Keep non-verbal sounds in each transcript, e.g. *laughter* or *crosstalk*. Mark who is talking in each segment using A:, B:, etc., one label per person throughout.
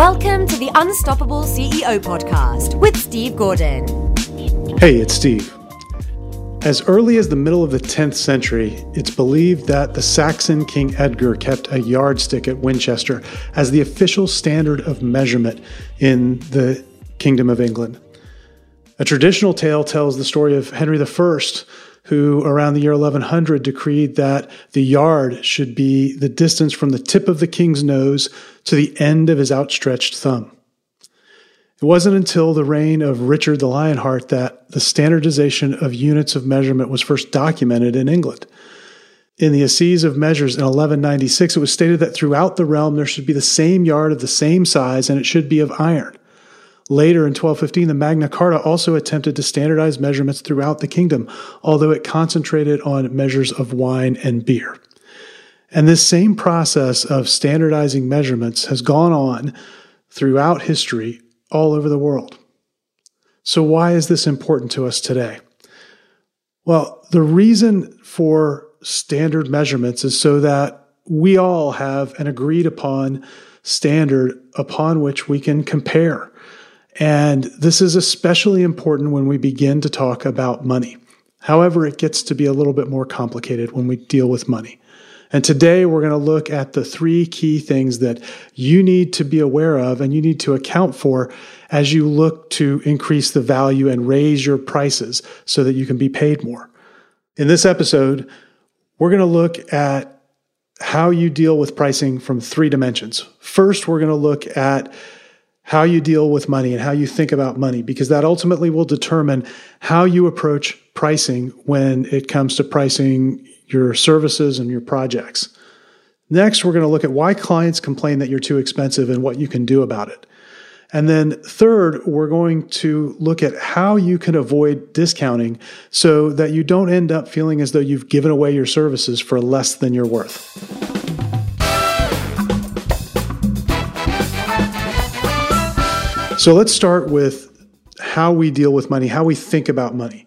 A: Welcome to the Unstoppable CEO podcast with Steve Gordon.
B: Hey, it's Steve. As early as the middle of the 10th century, it's believed that the Saxon King Edgar kept a yardstick at Winchester as the official standard of measurement in the Kingdom of England. A traditional tale tells the story of Henry I who around the year 1100 decreed that the yard should be the distance from the tip of the king's nose to the end of his outstretched thumb. It wasn't until the reign of Richard the Lionheart that the standardization of units of measurement was first documented in England. In the Assize of Measures in 1196, it was stated that throughout the realm there should be the same yard of the same size and it should be of iron. Later in 1215, the Magna Carta also attempted to standardize measurements throughout the kingdom, although it concentrated on measures of wine and beer. And this same process of standardizing measurements has gone on throughout history all over the world. So, why is this important to us today? Well, the reason for standard measurements is so that we all have an agreed upon standard upon which we can compare and this is especially important when we begin to talk about money. However, it gets to be a little bit more complicated when we deal with money. And today we're going to look at the three key things that you need to be aware of and you need to account for as you look to increase the value and raise your prices so that you can be paid more. In this episode, we're going to look at how you deal with pricing from three dimensions. First, we're going to look at how you deal with money and how you think about money, because that ultimately will determine how you approach pricing when it comes to pricing your services and your projects. Next, we're going to look at why clients complain that you're too expensive and what you can do about it. And then third, we're going to look at how you can avoid discounting so that you don't end up feeling as though you've given away your services for less than you're worth. So let's start with how we deal with money, how we think about money.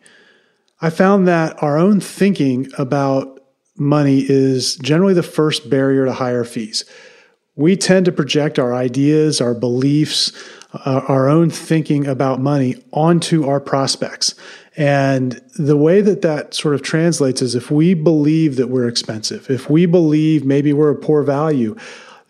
B: I found that our own thinking about money is generally the first barrier to higher fees. We tend to project our ideas, our beliefs, uh, our own thinking about money onto our prospects. And the way that that sort of translates is if we believe that we're expensive, if we believe maybe we're a poor value,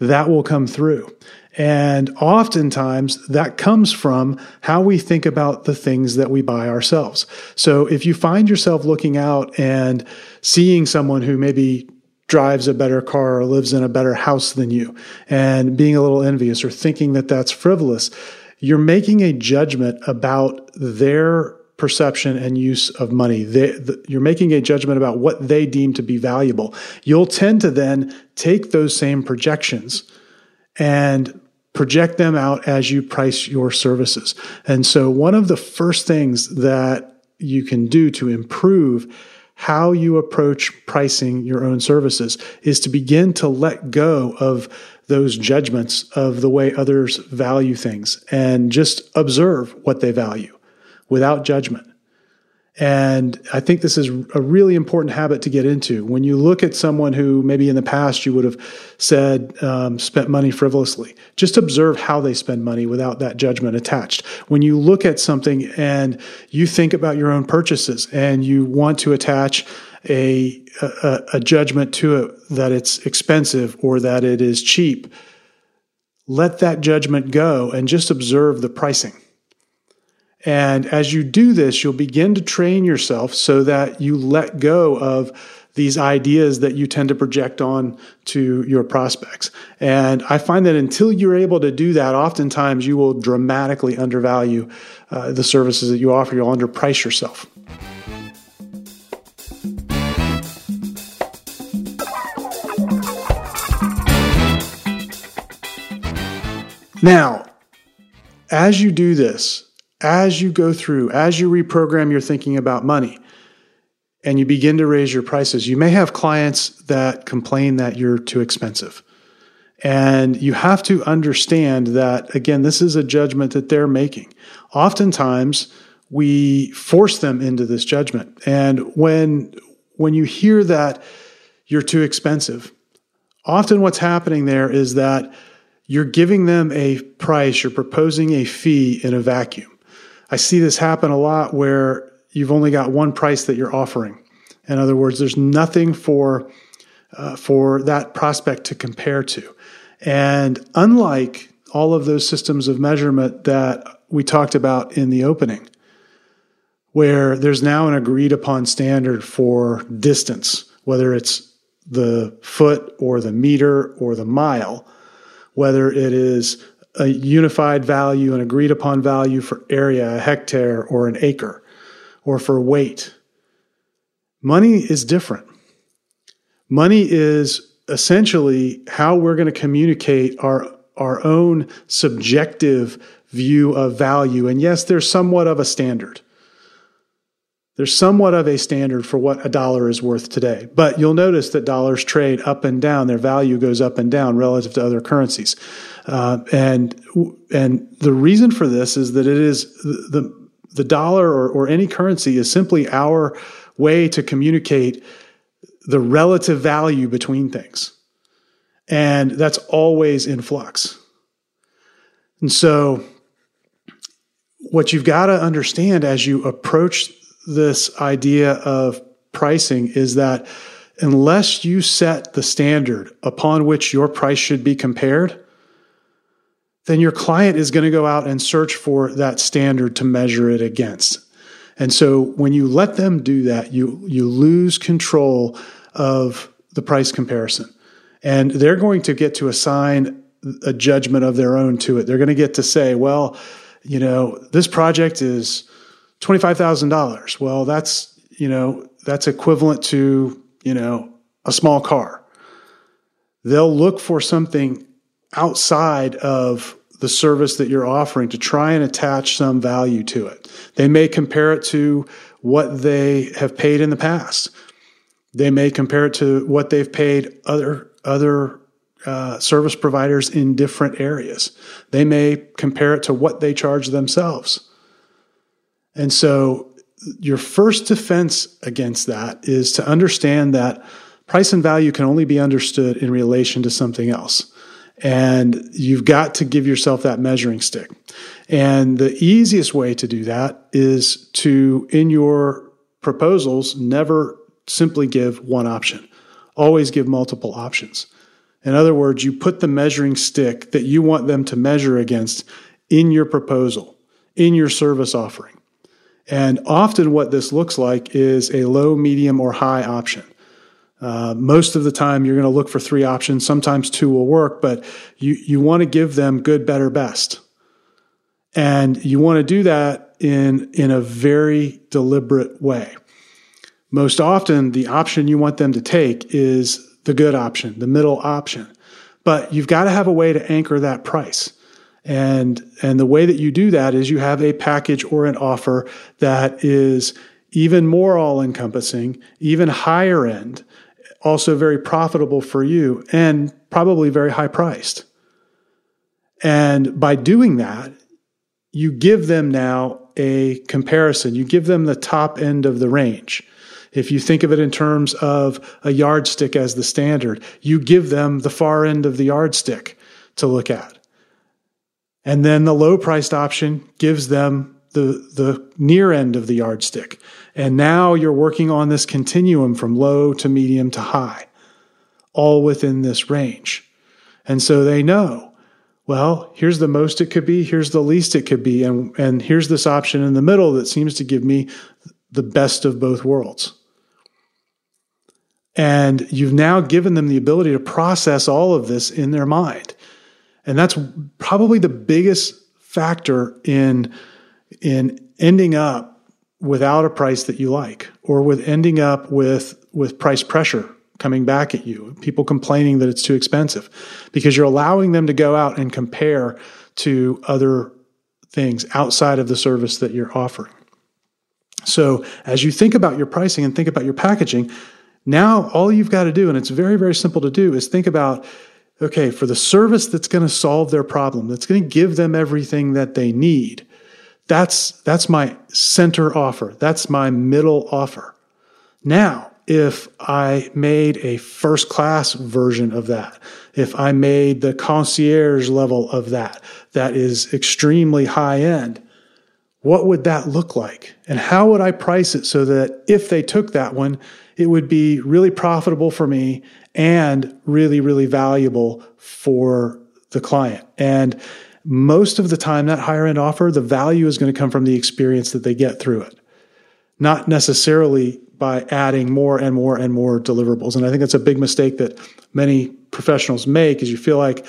B: that will come through. And oftentimes that comes from how we think about the things that we buy ourselves. So if you find yourself looking out and seeing someone who maybe drives a better car or lives in a better house than you and being a little envious or thinking that that's frivolous, you're making a judgment about their perception and use of money. They, the, you're making a judgment about what they deem to be valuable. You'll tend to then take those same projections and project them out as you price your services. And so one of the first things that you can do to improve how you approach pricing your own services is to begin to let go of those judgments of the way others value things and just observe what they value without judgment. And I think this is a really important habit to get into. When you look at someone who maybe in the past you would have said um, spent money frivolously, just observe how they spend money without that judgment attached. When you look at something and you think about your own purchases and you want to attach a, a, a judgment to it that it's expensive or that it is cheap, let that judgment go and just observe the pricing and as you do this, you'll begin to train yourself so that you let go of these ideas that you tend to project on to your prospects. And I find that until you're able to do that, oftentimes you will dramatically undervalue uh, the services that you offer. You'll underprice yourself. Now, as you do this, as you go through, as you reprogram your thinking about money, and you begin to raise your prices, you may have clients that complain that you're too expensive. And you have to understand that, again, this is a judgment that they're making. Oftentimes, we force them into this judgment. And when, when you hear that you're too expensive, often what's happening there is that you're giving them a price, you're proposing a fee in a vacuum. I see this happen a lot where you've only got one price that you're offering. In other words, there's nothing for uh, for that prospect to compare to. And unlike all of those systems of measurement that we talked about in the opening, where there's now an agreed upon standard for distance, whether it's the foot or the meter or the mile, whether it is a unified value, an agreed upon value for area, a hectare or an acre, or for weight. Money is different. Money is essentially how we're going to communicate our, our own subjective view of value. And yes, there's somewhat of a standard. There's somewhat of a standard for what a dollar is worth today. But you'll notice that dollars trade up and down. Their value goes up and down relative to other currencies. Uh, and, and the reason for this is that it is the, the dollar or, or any currency is simply our way to communicate the relative value between things. And that's always in flux. And so, what you've got to understand as you approach this idea of pricing is that unless you set the standard upon which your price should be compared, then your client is going to go out and search for that standard to measure it against. And so when you let them do that, you, you lose control of the price comparison. And they're going to get to assign a judgment of their own to it. They're going to get to say, well, you know, this project is $25,000. Well, that's, you know, that's equivalent to, you know, a small car. They'll look for something outside of the service that you're offering to try and attach some value to it. They may compare it to what they have paid in the past. They may compare it to what they've paid other other uh, service providers in different areas. They may compare it to what they charge themselves. And so your first defense against that is to understand that price and value can only be understood in relation to something else. And you've got to give yourself that measuring stick. And the easiest way to do that is to, in your proposals, never simply give one option. Always give multiple options. In other words, you put the measuring stick that you want them to measure against in your proposal, in your service offering. And often what this looks like is a low, medium, or high option. Uh, most of the time, you're going to look for three options. Sometimes two will work, but you, you want to give them good, better, best. And you want to do that in, in a very deliberate way. Most often, the option you want them to take is the good option, the middle option. But you've got to have a way to anchor that price. And, and the way that you do that is you have a package or an offer that is even more all encompassing, even higher end, also very profitable for you and probably very high priced. And by doing that, you give them now a comparison. You give them the top end of the range. If you think of it in terms of a yardstick as the standard, you give them the far end of the yardstick to look at. And then the low priced option gives them the, the near end of the yardstick. And now you're working on this continuum from low to medium to high, all within this range. And so they know, well, here's the most it could be, here's the least it could be, and, and here's this option in the middle that seems to give me the best of both worlds. And you've now given them the ability to process all of this in their mind. And that's probably the biggest factor in, in ending up without a price that you like or with ending up with, with price pressure coming back at you, people complaining that it's too expensive because you're allowing them to go out and compare to other things outside of the service that you're offering. So as you think about your pricing and think about your packaging, now all you've got to do, and it's very, very simple to do, is think about okay, for the service that's going to solve their problem, that's going to give them everything that they need, that's, that's my center offer. That's my middle offer. Now, if I made a first class version of that, if I made the concierge level of that, that is extremely high end, what would that look like? And how would I price it so that if they took that one, it would be really profitable for me and really, really valuable for the client. And most of the time, that higher end offer, the value is going to come from the experience that they get through it, not necessarily by adding more and more and more deliverables. And I think that's a big mistake that many professionals make is you feel like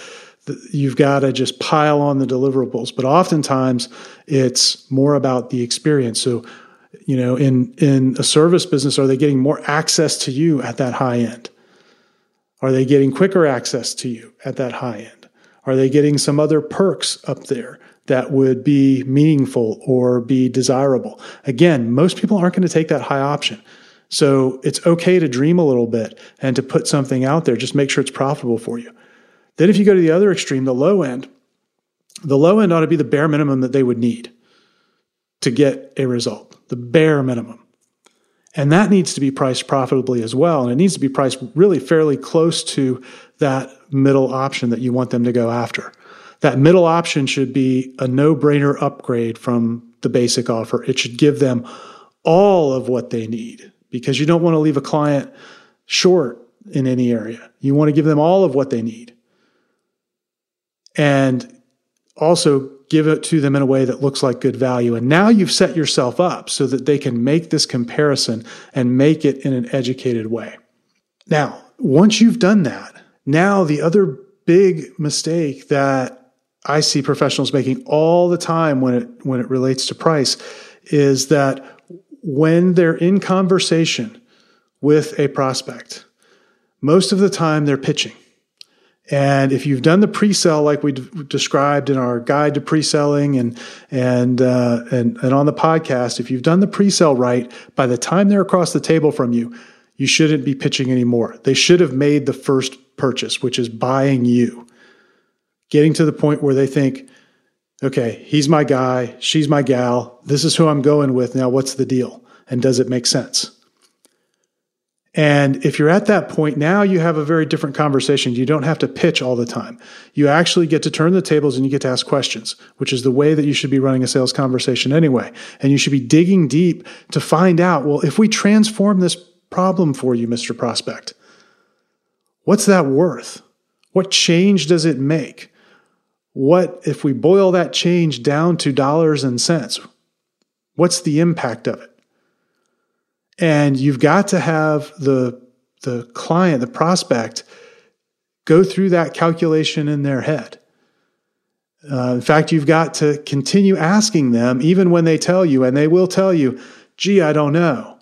B: you've got to just pile on the deliverables. But oftentimes it's more about the experience. So, you know, in, in a service business, are they getting more access to you at that high end? Are they getting quicker access to you at that high end? Are they getting some other perks up there that would be meaningful or be desirable? Again, most people aren't going to take that high option. So it's okay to dream a little bit and to put something out there. Just make sure it's profitable for you. Then, if you go to the other extreme, the low end, the low end ought to be the bare minimum that they would need to get a result, the bare minimum. And that needs to be priced profitably as well. And it needs to be priced really fairly close to that middle option that you want them to go after. That middle option should be a no brainer upgrade from the basic offer. It should give them all of what they need because you don't want to leave a client short in any area. You want to give them all of what they need. And also give it to them in a way that looks like good value. And now you've set yourself up so that they can make this comparison and make it in an educated way. Now, once you've done that, now the other big mistake that I see professionals making all the time when it when it relates to price is that when they're in conversation with a prospect, most of the time they're pitching. And if you've done the pre-sell like we d- described in our guide to pre-selling and and, uh, and and on the podcast, if you've done the pre-sell right, by the time they're across the table from you, you shouldn't be pitching anymore. They should have made the first purchase, which is buying you. Getting to the point where they think, okay, he's my guy, she's my gal, this is who I'm going with. Now, what's the deal? And does it make sense? And if you're at that point, now you have a very different conversation. You don't have to pitch all the time. You actually get to turn the tables and you get to ask questions, which is the way that you should be running a sales conversation anyway. And you should be digging deep to find out, well, if we transform this problem for you, Mr. Prospect, what's that worth? What change does it make? What, if we boil that change down to dollars and cents, what's the impact of it? And you've got to have the, the client, the prospect, go through that calculation in their head. Uh, in fact, you've got to continue asking them, even when they tell you, and they will tell you, gee, I don't know.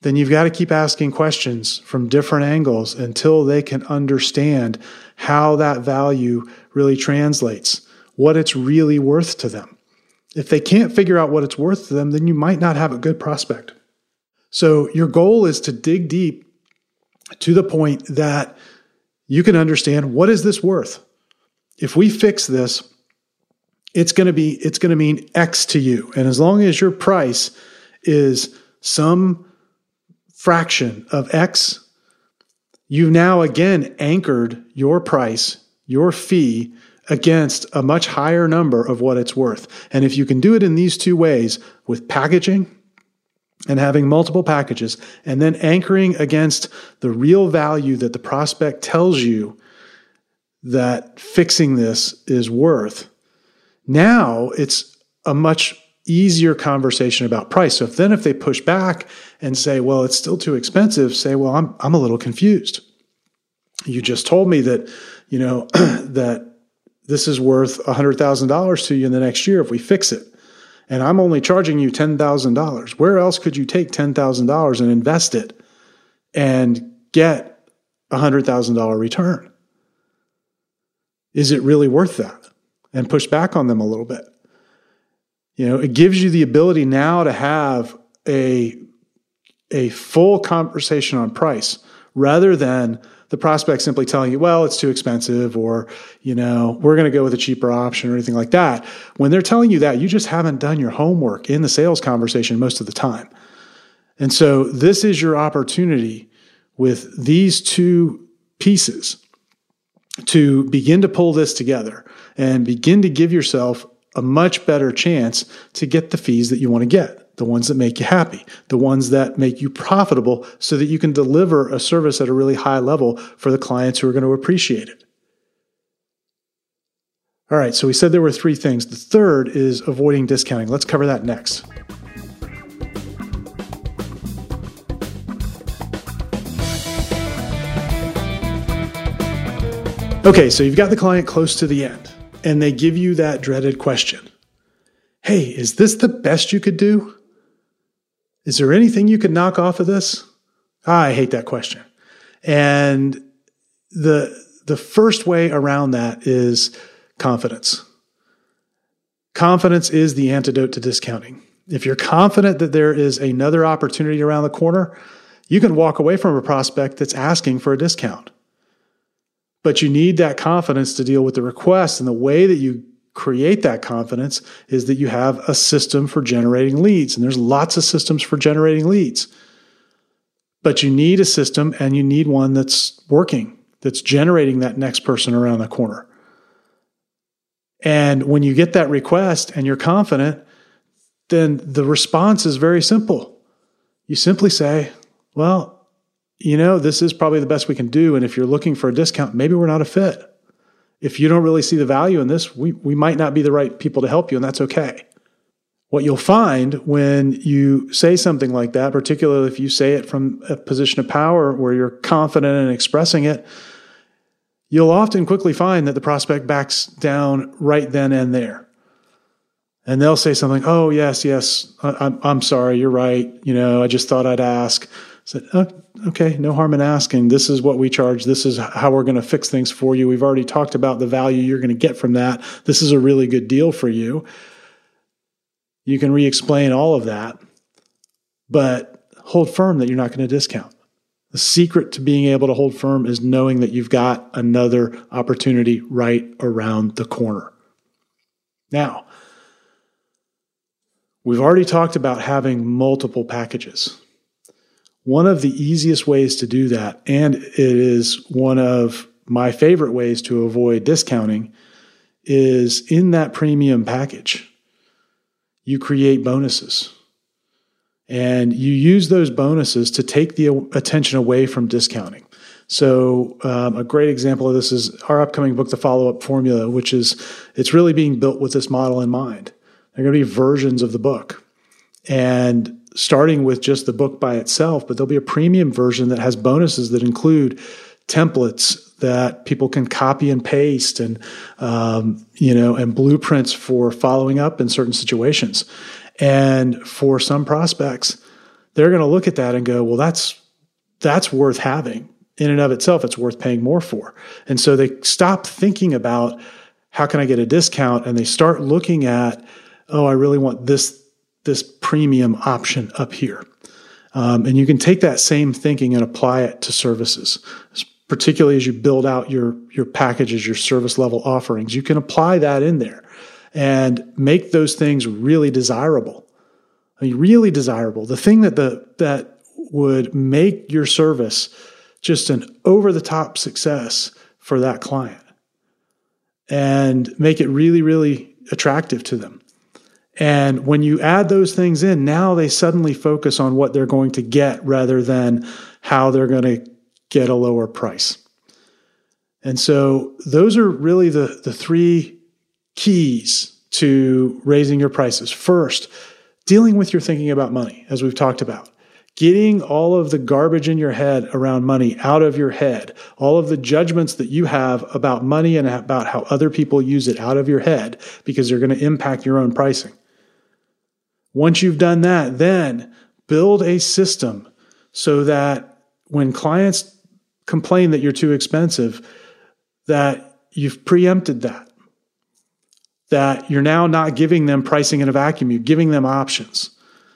B: Then you've got to keep asking questions from different angles until they can understand how that value really translates, what it's really worth to them. If they can't figure out what it's worth to them, then you might not have a good prospect. So your goal is to dig deep to the point that you can understand what is this worth? If we fix this, it's going to be it's going to mean X to you. And as long as your price is some fraction of X, you've now again anchored your price, your fee against a much higher number of what it's worth. And if you can do it in these two ways with packaging and having multiple packages and then anchoring against the real value that the prospect tells you that fixing this is worth. Now it's a much easier conversation about price. So if then if they push back and say, well, it's still too expensive, say, well, I'm, I'm a little confused. You just told me that, you know, *clears throat* that this is worth $100,000 to you in the next year if we fix it and I'm only charging you $10,000. Where else could you take $10,000 and invest it and get a $100,000 return? Is it really worth that? And push back on them a little bit. You know, it gives you the ability now to have a, a full conversation on price rather than the prospect simply telling you, well, it's too expensive or, you know, we're going to go with a cheaper option or anything like that. When they're telling you that, you just haven't done your homework in the sales conversation most of the time. And so this is your opportunity with these two pieces to begin to pull this together and begin to give yourself a much better chance to get the fees that you want to get, the ones that make you happy, the ones that make you profitable so that you can deliver a service at a really high level for the clients who are going to appreciate it. All right, so we said there were three things. The third is avoiding discounting. Let's cover that next. Okay, so you've got the client close to the end, and they give you that dreaded question Hey, is this the best you could do? Is there anything you could knock off of this? Ah, I hate that question. And the, the first way around that is confidence. Confidence is the antidote to discounting. If you're confident that there is another opportunity around the corner, you can walk away from a prospect that's asking for a discount. But you need that confidence to deal with the request. And the way that you create that confidence is that you have a system for generating leads. And there's lots of systems for generating leads. But you need a system and you need one that's working, that's generating that next person around the corner. And when you get that request and you're confident, then the response is very simple. You simply say, Well, you know, this is probably the best we can do. And if you're looking for a discount, maybe we're not a fit. If you don't really see the value in this, we, we might not be the right people to help you, and that's okay. What you'll find when you say something like that, particularly if you say it from a position of power where you're confident in expressing it, you'll often quickly find that the prospect backs down right then and there. And they'll say something, oh, yes, yes, I, am I'm sorry, you're right. You know, I just thought I'd ask. I said, oh, okay, no harm in asking. This is what we charge. This is how we're going to fix things for you. We've already talked about the value you're going to get from that. This is a really good deal for you. You can re explain all of that, but hold firm that you're not going to discount. The secret to being able to hold firm is knowing that you've got another opportunity right around the corner. Now, we've already talked about having multiple packages. One of the easiest ways to do that, and it is one of my favorite ways to avoid discounting, is in that premium package. You create bonuses. And you use those bonuses to take the attention away from discounting. So, um, a great example of this is our upcoming book, The Follow Up Formula, which is it's really being built with this model in mind. There are going to be versions of the book, and starting with just the book by itself, but there'll be a premium version that has bonuses that include templates that people can copy and paste and um, you know and blueprints for following up in certain situations and for some prospects, they're going to look at that and go, well, that's, that's worth having in and of itself. It's worth paying more for. And so they stop thinking about how can I get a discount? And they start looking at, oh, I really want this, this premium option up here. Um, and you can take that same thinking and apply it to services, particularly as you build out your, your packages, your service level offerings. You can apply that in there and make those things really desirable. I mean, really desirable. The thing that the that would make your service just an over the top success for that client and make it really, really attractive to them. And when you add those things in, now they suddenly focus on what they're going to get rather than how they're going to get a lower price. And so those are really the, the three keys to raising your prices. First, dealing with your thinking about money, as we've talked about. Getting all of the garbage in your head around money out of your head, all of the judgments that you have about money and about how other people use it out of your head because they're going to impact your own pricing. Once you've done that, then build a system so that when clients complain that you're too expensive, that you've preempted that that you're now not giving them pricing in a vacuum, you're giving them options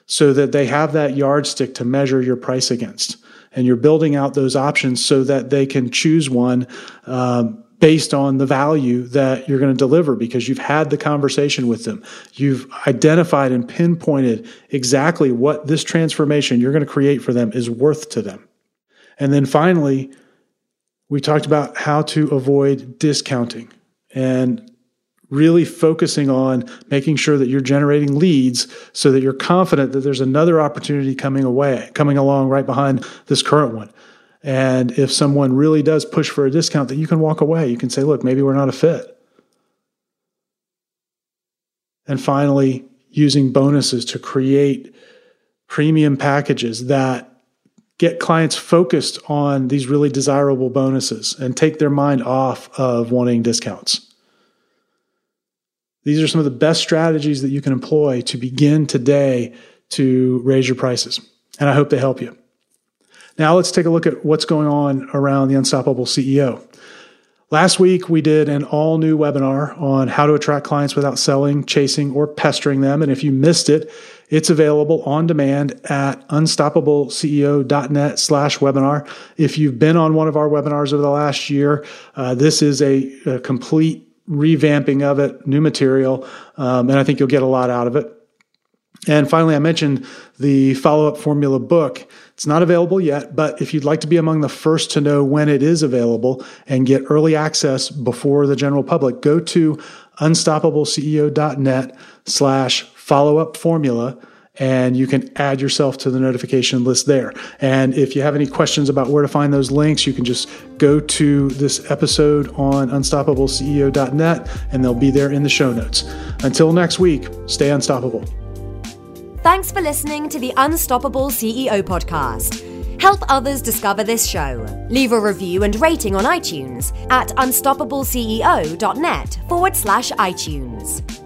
B: so that they have that yardstick to measure your price against. And you're building out those options so that they can choose one um, based on the value that you're going to deliver because you've had the conversation with them. You've identified and pinpointed exactly what this transformation you're going to create for them is worth to them. And then finally, we talked about how to avoid discounting and really focusing on making sure that you're generating leads so that you're confident that there's another opportunity coming away, coming along right behind this current one. And if someone really does push for a discount, that you can walk away. You can say, look, maybe we're not a fit. And finally, using bonuses to create premium packages that get clients focused on these really desirable bonuses and take their mind off of wanting discounts. These are some of the best strategies that you can employ to begin today to raise your prices. And I hope they help you. Now let's take a look at what's going on around the Unstoppable CEO. Last week, we did an all new webinar on how to attract clients without selling, chasing, or pestering them. And if you missed it, it's available on demand at unstoppableceo.net slash webinar. If you've been on one of our webinars over the last year, uh, this is a, a, complete revamping of it, new material, um, and I think you'll get a lot out of it. And finally, I mentioned the follow up formula book. It's not available yet, but if you'd like to be among the first to know when it is available and get early access before the general public, go to unstoppableceo.net slash follow up formula and you can add yourself to the notification list there. And if you have any questions about where to find those links, you can just go to this episode on unstoppableceo.net and they'll be there in the show notes. Until next week, stay unstoppable.
A: Thanks for listening to the Unstoppable CEO podcast. Help others discover this show. Leave a review and rating on iTunes at unstoppableceo.net forward slash iTunes.